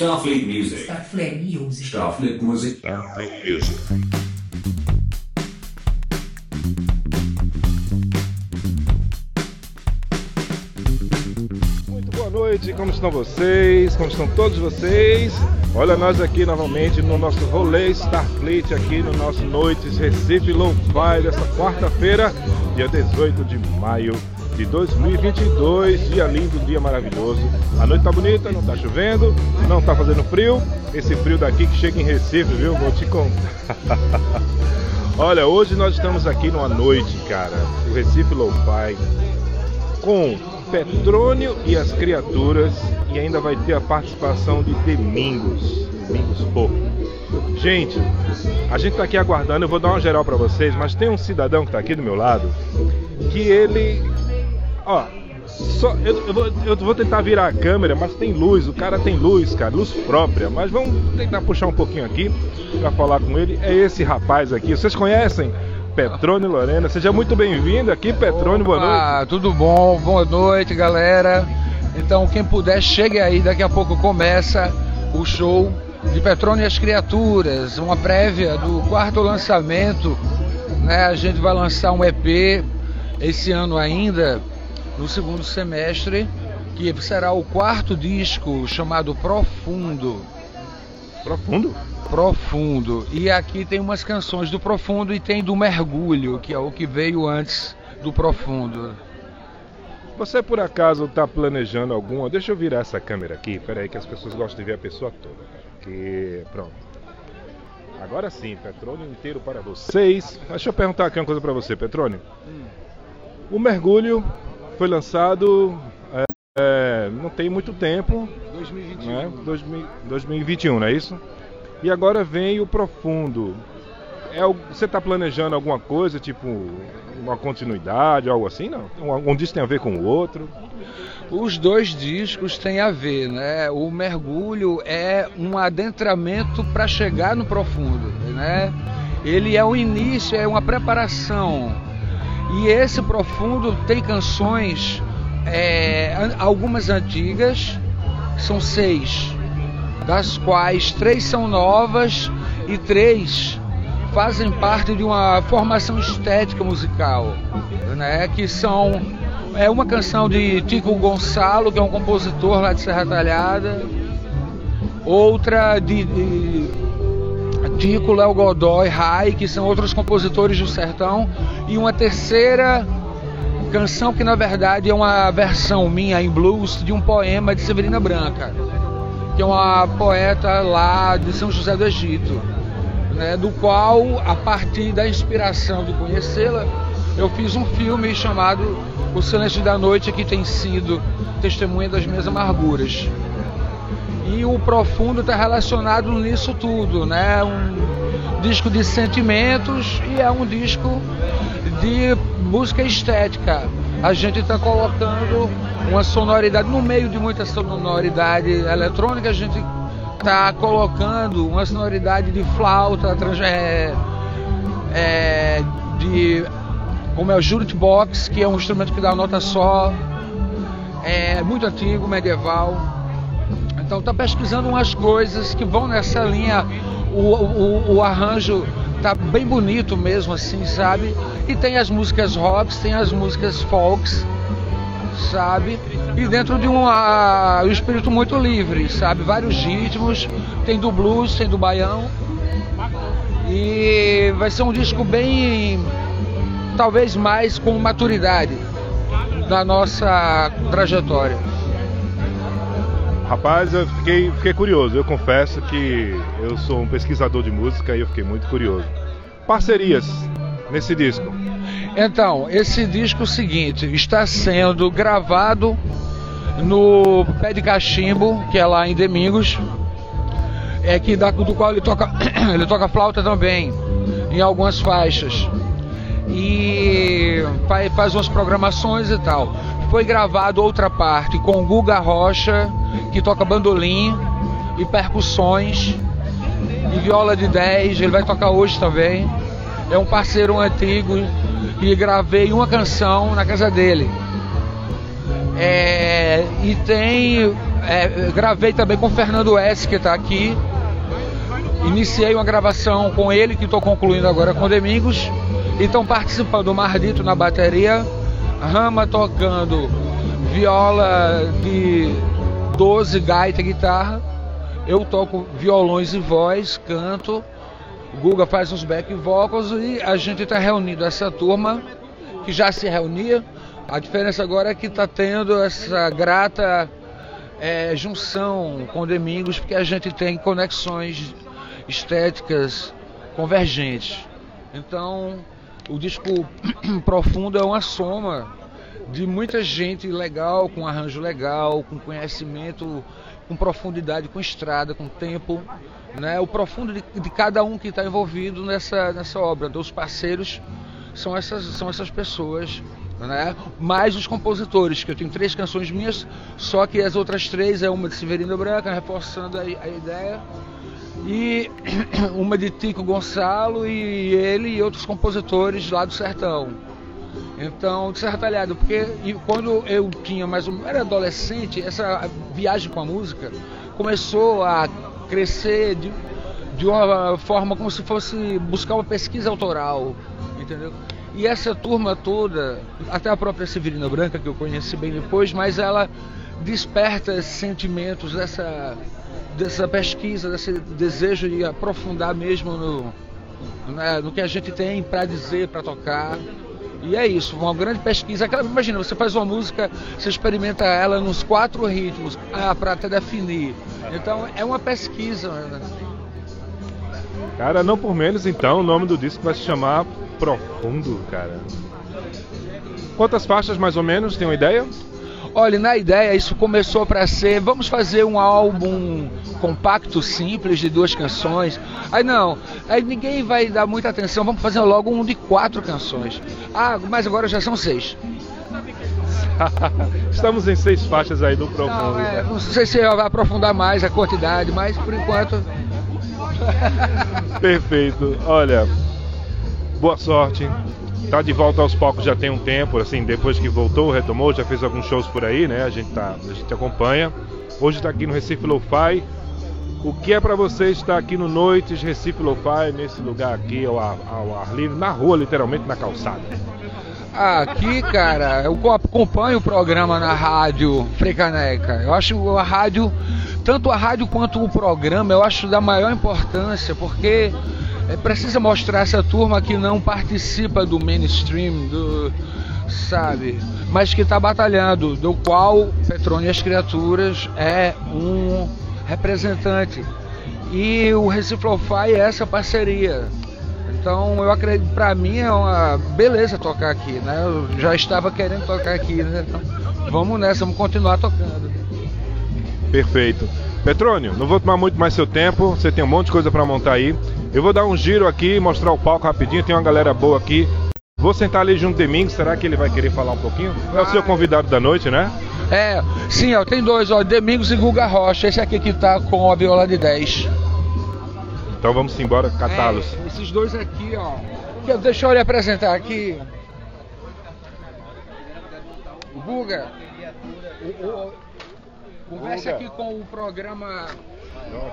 Starfleet Music. Starfleet Music. Starfleet Music. Starfleet Music. Muito boa noite, como estão vocês? Como estão todos vocês? Olha nós aqui novamente no nosso rolê Starfleet aqui no nosso Noites Recife Lo-Fi dessa quarta-feira, dia 18 de maio de 2022. Dia lindo, dia maravilhoso. A noite tá bonita, não tá chovendo, não tá fazendo frio. Esse frio daqui que chega em Recife, viu? Vou te contar. Olha, hoje nós estamos aqui numa noite, cara, o Recife Lo-Fi com Petrônio e as Criaturas e ainda vai ter a participação de Domingos, Domingos Pô. Gente, a gente tá aqui aguardando, eu vou dar uma geral para vocês, mas tem um cidadão que tá aqui do meu lado que ele, ó, só, eu, eu, vou, eu vou tentar virar a câmera, mas tem luz, o cara tem luz, cara, luz própria. Mas vamos tentar puxar um pouquinho aqui para falar com ele. É esse rapaz aqui, vocês conhecem? Petrônio Lorena, seja muito bem-vindo aqui, Petrônio, boa noite. Ah, tudo bom? Boa noite, galera. Então, quem puder, chegue aí, daqui a pouco começa o show de Petrônio e as Criaturas, uma prévia do quarto lançamento. Né? A gente vai lançar um EP esse ano ainda, no segundo semestre, que será o quarto disco chamado Profundo. Profundo? Profundo. E aqui tem umas canções do Profundo e tem do Mergulho, que é o que veio antes do Profundo. Você por acaso está planejando alguma? Deixa eu virar essa câmera aqui, peraí que as pessoas gostam de ver a pessoa toda. Que pronto. Agora sim, Petrônio inteiro para vocês. Deixa eu perguntar aqui uma coisa para você, Petrônio. O Mergulho foi lançado é, é, não tem muito tempo, 2021. né? 2000 2021, não é isso? E agora vem o Profundo. É, você está planejando alguma coisa, tipo uma continuidade, algo assim? Não? Um, um disco tem a ver com o outro? Os dois discos têm a ver, né? O mergulho é um adentramento para chegar no profundo, né? Ele é o início, é uma preparação. E esse profundo tem canções, é, algumas antigas, são seis, das quais três são novas e três fazem parte de uma formação estética musical, né? Que são é uma canção de Tico Gonçalo, que é um compositor lá de Serra Talhada, outra de, de Tico, Léo Godoy, Rai, que são outros compositores do sertão, e uma terceira canção que na verdade é uma versão minha em blues de um poema de Severina Branca, que é uma poeta lá de São José do Egito, né, do qual, a partir da inspiração de conhecê-la, eu fiz um filme chamado O Silêncio da Noite, que tem sido testemunha das minhas amarguras. E o profundo está relacionado nisso tudo, né? Um disco de sentimentos e é um disco de música estética. A gente está colocando uma sonoridade, no meio de muita sonoridade eletrônica, a gente está colocando uma sonoridade de flauta, trans- é, é, de como é o jukebox, que é um instrumento que dá nota só, é muito antigo, medieval. Então tá pesquisando umas coisas que vão nessa linha. O, o, o arranjo tá bem bonito mesmo, assim, sabe? E tem as músicas rocks, tem as músicas folks, sabe? E dentro de um, ah, um espírito muito livre, sabe? Vários ritmos, tem do blues, tem do baião. E vai ser um disco bem, talvez mais com maturidade da nossa trajetória. Rapaz, eu fiquei, fiquei curioso. Eu confesso que eu sou um pesquisador de música e eu fiquei muito curioso. Parcerias nesse disco. Então, esse disco é o seguinte, está sendo gravado no Pé de Cachimbo, que é lá em Domingos, é que da, do qual ele toca, ele toca flauta também, em algumas faixas. E fa- faz umas programações e tal. Foi gravado outra parte com o Guga Rocha, que toca bandolim e percussões e viola de 10, ele vai tocar hoje também. É um parceiro antigo e gravei uma canção na casa dele. É, e tem é, gravei também com o Fernando S, que está aqui. Iniciei uma gravação com ele, que estou concluindo agora com Domingos. E estão participando o Mardito na bateria, Rama tocando viola de 12, gaita guitarra. Eu toco violões e voz, canto. O Guga faz uns back vocals e a gente está reunindo essa turma que já se reunia. A diferença agora é que está tendo essa grata é, junção com Domingos, porque a gente tem conexões estéticas convergentes. Então, o disco Profundo é uma soma de muita gente legal, com arranjo legal, com conhecimento, com profundidade, com estrada, com tempo. Né? O profundo de, de cada um que está envolvido nessa, nessa obra, dos parceiros, são essas, são essas pessoas. Né? Mais os compositores, que eu tenho três canções minhas, só que as outras três é uma de Severino Branca, reforçando a, a ideia e uma de Tico Gonçalo e ele e outros compositores lá do sertão. Então, de Serra Talhada, porque quando eu tinha mais um, era adolescente, essa viagem com a música começou a crescer de, de uma forma como se fosse buscar uma pesquisa autoral, entendeu? E essa turma toda, até a própria Severina Branca, que eu conheci bem depois, mas ela desperta sentimentos dessa dessa pesquisa, desse desejo de aprofundar mesmo no, né, no que a gente tem para dizer, para tocar. E é isso, uma grande pesquisa. Aquela, imagina, você faz uma música, você experimenta ela nos quatro ritmos ah, para até definir. Então é uma pesquisa. Né? Cara, não por menos então, o nome do disco vai se chamar Profundo, cara. Quantas faixas mais ou menos, tem uma ideia? Olha, na ideia isso começou para ser, vamos fazer um álbum compacto, simples, de duas canções. Aí não, aí ninguém vai dar muita atenção, vamos fazer logo um de quatro canções. Ah, mas agora já são seis. Estamos em seis faixas aí do Profundo. Não, é, não sei se vai aprofundar mais a quantidade, mas por enquanto. Perfeito. Olha, boa sorte. Tá de volta aos palcos já tem um tempo, assim, depois que voltou, retomou, já fez alguns shows por aí, né? A gente, tá, a gente acompanha. Hoje está aqui no Recife Lo-Fi. O que é para você estar aqui no Noites Recife Lo-Fi, nesse lugar aqui, ao ar, ao ar livre, na rua, literalmente, na calçada? Aqui, cara, eu acompanho o programa na rádio Frecaneca. Eu acho a rádio, tanto a rádio quanto o programa, eu acho da maior importância, porque é, precisa mostrar essa turma que não participa do mainstream, do, sabe? Mas que está batalhando, do qual Petrônio e as Criaturas é um representante. E o Recife Lo-Fi é essa parceria. Então eu acredito, para mim é uma beleza tocar aqui, né? Eu já estava querendo tocar aqui, né? Então, vamos nessa, vamos continuar tocando. Perfeito. Petrônio, não vou tomar muito mais seu tempo, você tem um monte de coisa para montar aí. Eu vou dar um giro aqui, mostrar o palco rapidinho, tem uma galera boa aqui. Vou sentar ali junto de mim, será que ele vai querer falar um pouquinho? É o seu convidado da noite, né? É, sim, ó, tem dois, ó, Domingos e Guga Rocha. Esse aqui que tá com a viola de 10. Então vamos embora catá-los. É, esses dois aqui, ó. Deixa eu lhe apresentar aqui. O Guga. O, o, converse aqui com o programa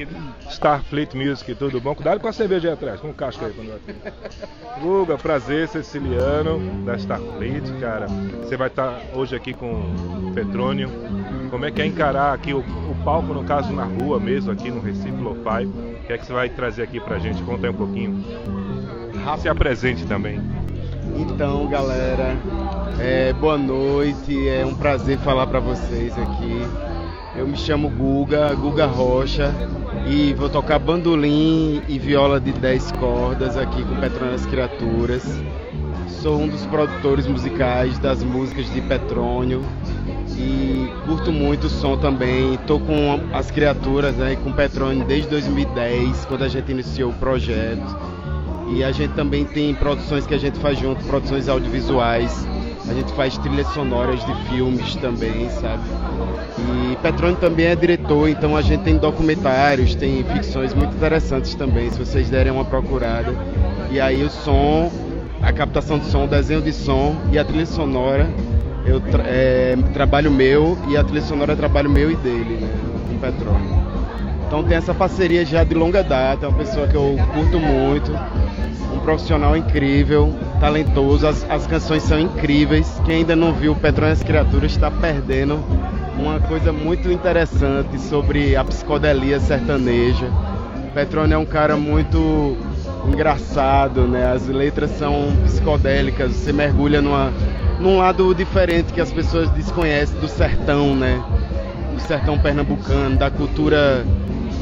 aqui Starfleet Music, tudo bom? Cuidado com a cerveja aí atrás, com o casco aí. Quando Guga, prazer, Ceciliano, da Starfleet, cara. Você vai estar hoje aqui com o Petrônio. Como é que é encarar aqui o, o palco, no caso, na rua mesmo, aqui no Recife Lo-Fi? O que é que você vai trazer aqui pra gente? Conta aí um pouquinho. Se apresente também. Então, galera, é, boa noite. É um prazer falar para vocês aqui. Eu me chamo Guga, Guga Rocha, e vou tocar bandolim e viola de 10 cordas aqui com Petrônio Criaturas. Sou um dos produtores musicais das músicas de Petrônio e curto muito o som também. Estou com as criaturas né, com Petrônio desde 2010, quando a gente iniciou o projeto. E a gente também tem produções que a gente faz junto, produções audiovisuais a gente faz trilhas sonoras de filmes também, sabe? E Petrônio também é diretor, então a gente tem documentários, tem ficções muito interessantes também, se vocês derem uma procurada. E aí o som, a captação de som, o desenho de som e a trilha sonora eu tra é, trabalho meu e a trilha sonora é trabalho meu e dele, né? Com Petrônio. Então tem essa parceria já de longa data, é uma pessoa que eu curto muito, um profissional incrível, talentoso, as, as canções são incríveis. Quem ainda não viu Petrônio e as Criaturas está perdendo uma coisa muito interessante sobre a psicodelia sertaneja. Petrônio é um cara muito engraçado, né? As letras são psicodélicas, você mergulha numa, num lado diferente que as pessoas desconhecem do sertão, né? Do sertão pernambucano, da cultura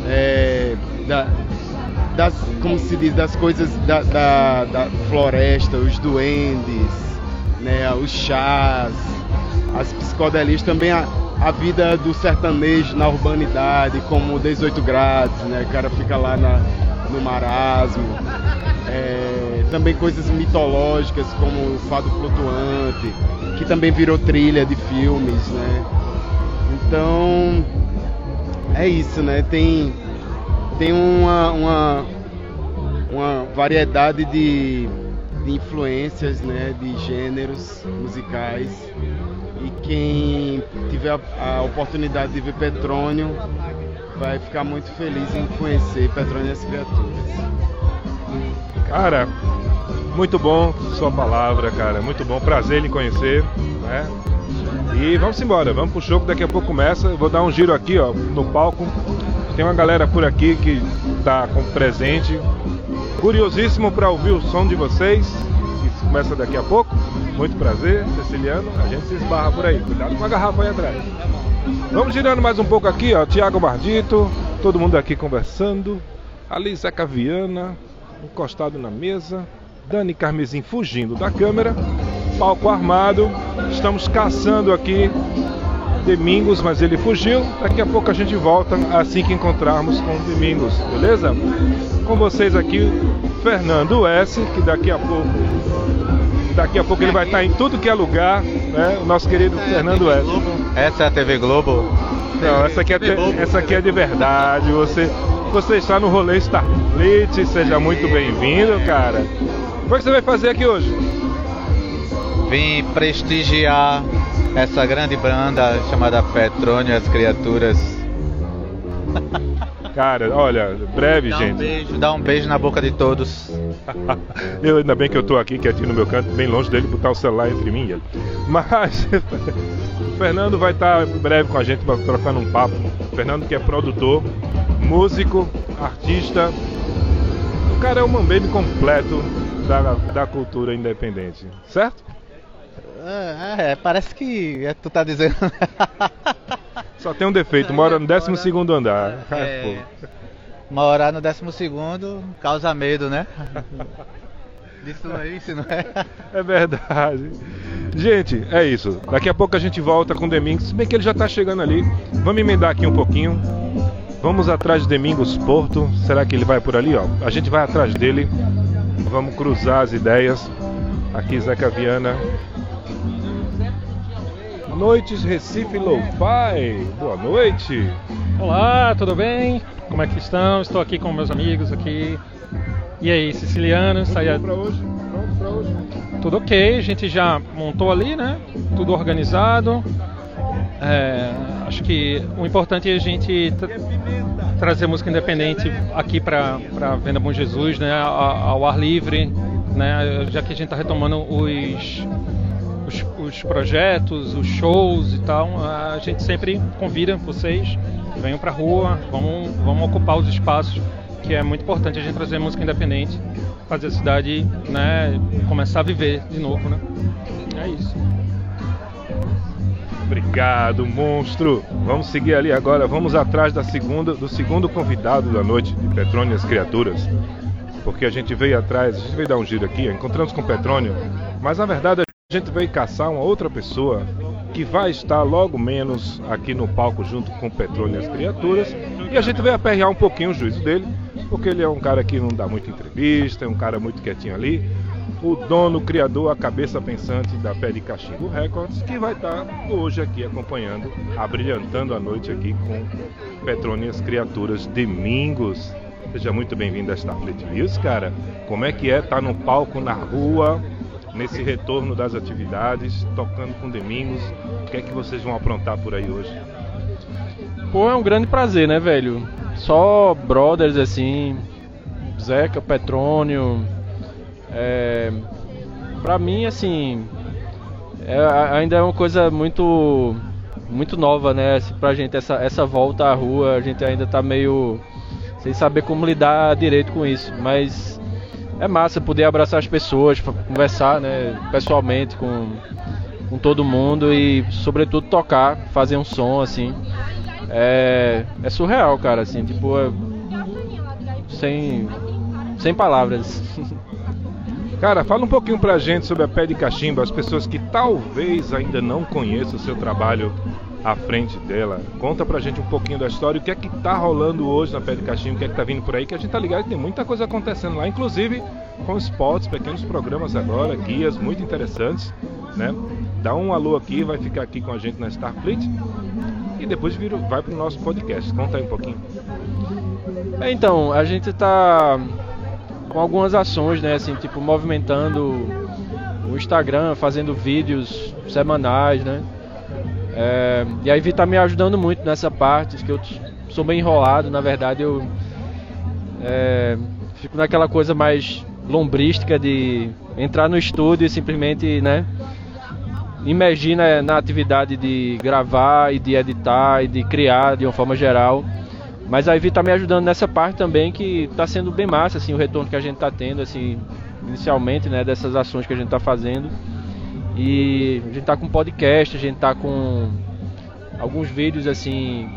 é, da, das, como se diz, das coisas da, da, da floresta, os duendes, né, os chás, as psicodelias, também a, a vida do sertanejo na urbanidade, como 18 graus, né, o cara fica lá na, no marasmo. É, também coisas mitológicas como o Fado Flutuante, que também virou trilha de filmes, né? Então é isso, né? Tem, tem uma, uma, uma variedade de, de influências, né? De gêneros musicais. E quem tiver a, a oportunidade de ver Petrônio vai ficar muito feliz em conhecer Petrônio e as Criaturas. Cara, muito bom sua palavra, cara. Muito bom, prazer em conhecer, né? E vamos embora, vamos pro show que daqui a pouco começa. Vou dar um giro aqui, ó, no palco. Tem uma galera por aqui que tá com presente. Curiosíssimo para ouvir o som de vocês, que começa daqui a pouco. Muito prazer, Ceciliano. A gente se esbarra por aí. Cuidado com a garrafa aí atrás. Vamos girando mais um pouco aqui, ó. Tiago Mardito, todo mundo aqui conversando. Ali Zeca Viana, encostado na mesa. Dani Carmesim fugindo da câmera palco armado. Estamos caçando aqui Domingos, mas ele fugiu. Daqui a pouco a gente volta assim que encontrarmos com Domingos, beleza? Com vocês aqui, Fernando S, que daqui a pouco daqui a pouco ele vai estar em tudo que é lugar, né? O nosso querido Fernando S. Essa é a TV Globo? Não, essa aqui é, essa aqui é de verdade. Você, você está no rolê Starfleet, seja muito bem-vindo, cara. O que você vai fazer aqui hoje? vim prestigiar essa grande banda chamada Petrônio e as Criaturas. Cara, olha, breve, dá gente. Um beijo, dá um beijo na boca de todos. eu ainda bem que eu tô aqui quietinho no meu canto, bem longe dele, botar o celular entre mim e ele. Mas o Fernando vai estar breve com a gente, trocando um papo. O Fernando que é produtor, músico, artista. O cara é um mambebe completo da, da cultura independente, certo? É, é, parece que é, tu tá dizendo. Só tem um defeito, mora no 12 andar. É, morar no 12 causa medo, né? Isso não é isso, não é? É verdade. Gente, é isso. Daqui a pouco a gente volta com o Domingos. Se bem que ele já tá chegando ali. Vamos emendar aqui um pouquinho. Vamos atrás de Domingos Porto. Será que ele vai por ali? Ó? A gente vai atrás dele. Vamos cruzar as ideias. Aqui Zeca Viana Noites Recife Lo-Fi. Boa noite. Olá, tudo bem? Como é que estão? Estou aqui com meus amigos aqui. E aí, sicilianos? Pronto para hoje? Pronto para hoje? Tudo ok, a gente já montou ali, né? Tudo organizado. É, acho que o importante é a gente tra trazer música independente aqui para Venda Bom Jesus, né? Ao, ao ar livre, né? Já que a gente está retomando os os, os, projetos, os shows e tal, a gente sempre convida vocês, venham pra rua, vamos, vamos ocupar os espaços, que é muito importante a gente trazer música independente, fazer a cidade né, começar a viver de novo, né? É isso. Obrigado, monstro. Vamos seguir ali agora. Vamos atrás da segunda, do segundo convidado da noite de Petrônio e as Criaturas. Porque a gente veio atrás, a gente veio dar um giro aqui, encontramos com Petrônio, mas na verdade a gente veio caçar uma outra pessoa que vai estar logo menos aqui no palco junto com o e as criaturas. E a gente veio aperrear um pouquinho o juízo dele, porque ele é um cara que não dá muita entrevista, é um cara muito quietinho ali. O dono, criador, a cabeça pensante da Pé de Cachimbo Records, que vai estar hoje aqui acompanhando, abrilhantando a noite aqui com Petrônio e as criaturas Domingos. Seja muito bem-vindo a Starfleet News, cara. Como é que é estar tá no palco, na rua, nesse retorno das atividades, tocando com Domingos. O que é que vocês vão aprontar por aí hoje? Pô, é um grande prazer, né, velho? Só brothers assim, Zeca, Petrônio. É, pra mim, assim, é, ainda é uma coisa muito muito nova, né? Assim, pra gente, essa, essa volta à rua, a gente ainda tá meio sem saber como lidar direito com isso. Mas é massa poder abraçar as pessoas, conversar, né, pessoalmente com, com todo mundo e, sobretudo, tocar, fazer um som, assim. É, é surreal, cara, assim, tipo, é, sem, sem palavras. Cara, fala um pouquinho pra gente sobre a Pé de Cachimbo, as pessoas que talvez ainda não conheçam o seu trabalho à frente dela. Conta pra gente um pouquinho da história, o que é que tá rolando hoje na Pé de Cachimbo, o que é que tá vindo por aí, que a gente tá ligado que tem muita coisa acontecendo lá, inclusive com spots, pequenos programas agora, guias muito interessantes, né? Dá um alô aqui, vai ficar aqui com a gente na Starfleet e depois vira, vai pro nosso podcast. Conta aí um pouquinho. É, então, a gente tá com algumas ações, né, assim, tipo movimentando o Instagram, fazendo vídeos semanais, né? É, e a Ivy tá me ajudando muito nessa parte, que eu sou bem enrolado, na verdade eu é, fico naquela coisa mais lombrística de entrar no estúdio e simplesmente, né, imergir na, na atividade de gravar e de editar e de criar de uma forma geral. Mas a Ivy tá me ajudando nessa parte também que tá sendo bem massa, assim, o retorno que a gente tá tendo, assim, inicialmente, né, dessas ações que a gente tá fazendo. E a gente tá com podcast, a gente tá com alguns vídeos, assim,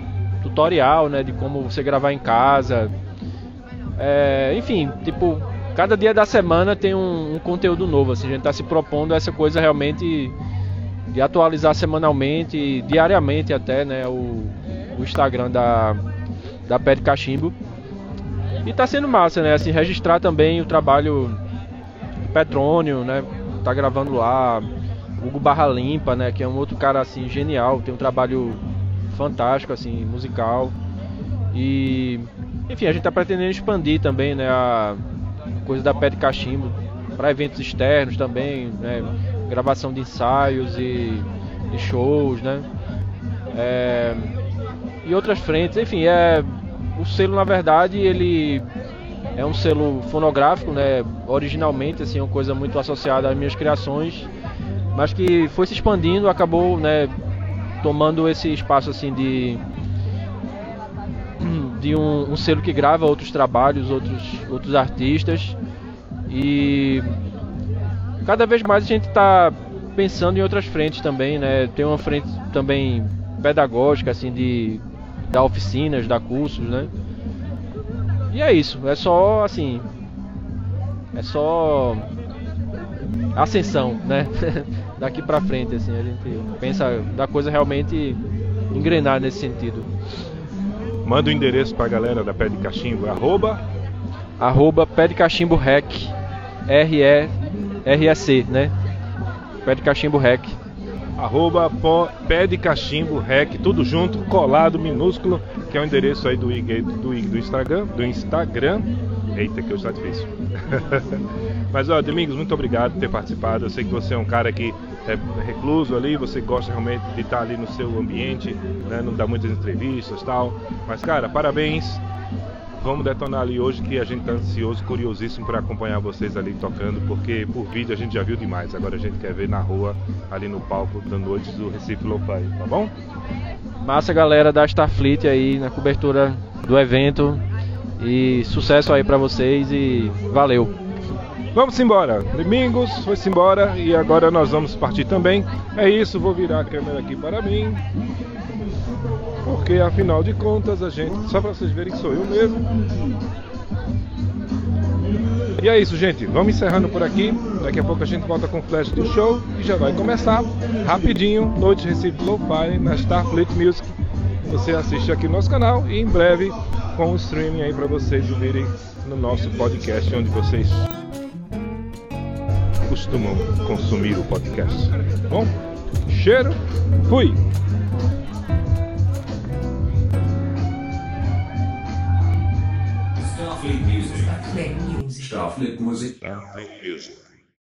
tutorial, né, de como você gravar em casa. É, enfim, tipo, cada dia da semana tem um, um, conteúdo novo, assim, a gente tá se propondo essa coisa realmente de atualizar semanalmente, diariamente até, né, o, o Instagram da da de Cachimbo. E tá sendo massa, né? Assim, registrar também o trabalho do Petrônio, né? Tá gravando lá. Hugo Barra Limpa, né? Que é um outro cara assim genial, tem um trabalho fantástico assim, musical. E enfim, a gente tá pretendendo expandir também, né, a coisa da Pé de Cachimbo para eventos externos também, né? Gravação de ensaios e, e shows, né? É, e outras frentes, enfim, é o selo, na verdade, ele é um selo fonográfico, né? Originalmente, assim, uma coisa muito associada às minhas criações, mas que foi se expandindo, acabou, né? Tomando esse espaço, assim, de de um, um selo que grava outros trabalhos, outros outros artistas e cada vez mais a gente está pensando em outras frentes também, né? Tem uma frente também pedagógica, assim, de dar oficinas, dar cursos, né? E é isso, é só assim. É só ascensão, né? Daqui pra frente, assim, a gente pensa da coisa realmente engrenar nesse sentido. Manda o endereço pra galera da Pé de Cachimbo, arroba arroba Pé de Cachimbo Rec, R-E-R-E-C, né? Pé de Cachimbo Rec arroba pé de cachimbo rec, tudo junto, colado, minúsculo, que é o endereço aí do, do, do Instagram, do Instagram. Eita, que hoje tá difícil. Mas ó, Domingos, muito obrigado por ter participado. Eu sei que você é um cara que é recluso ali, você gosta realmente de estar ali no seu ambiente, né? não dá muitas entrevistas tal. Mas cara, parabéns Vamos detonar ali hoje que a gente está ansioso, curiosíssimo para acompanhar vocês ali tocando, porque por vídeo a gente já viu demais. Agora a gente quer ver na rua, ali no palco da noite do Recife Low Play, tá bom? Massa galera da Starfleet aí na cobertura do evento e sucesso aí para vocês e valeu. Vamos embora. Domingos foi-se embora e agora nós vamos partir também. É isso, vou virar a câmera aqui para mim. Porque afinal de contas a gente. Só para vocês verem que sou eu mesmo. E é isso, gente. Vamos encerrando por aqui. Daqui a pouco a gente volta com o flash do show e já vai começar rapidinho. Noite Recife Lo-Fi na Starfleet Music. Você assiste aqui no nosso canal e em breve com o streaming aí para vocês ouvirem no nosso podcast onde vocês costumam consumir o podcast. Bom? Cheiro, fui! Starfleet Music. Starfleet Music. Starfleet Music. Starfleet Music.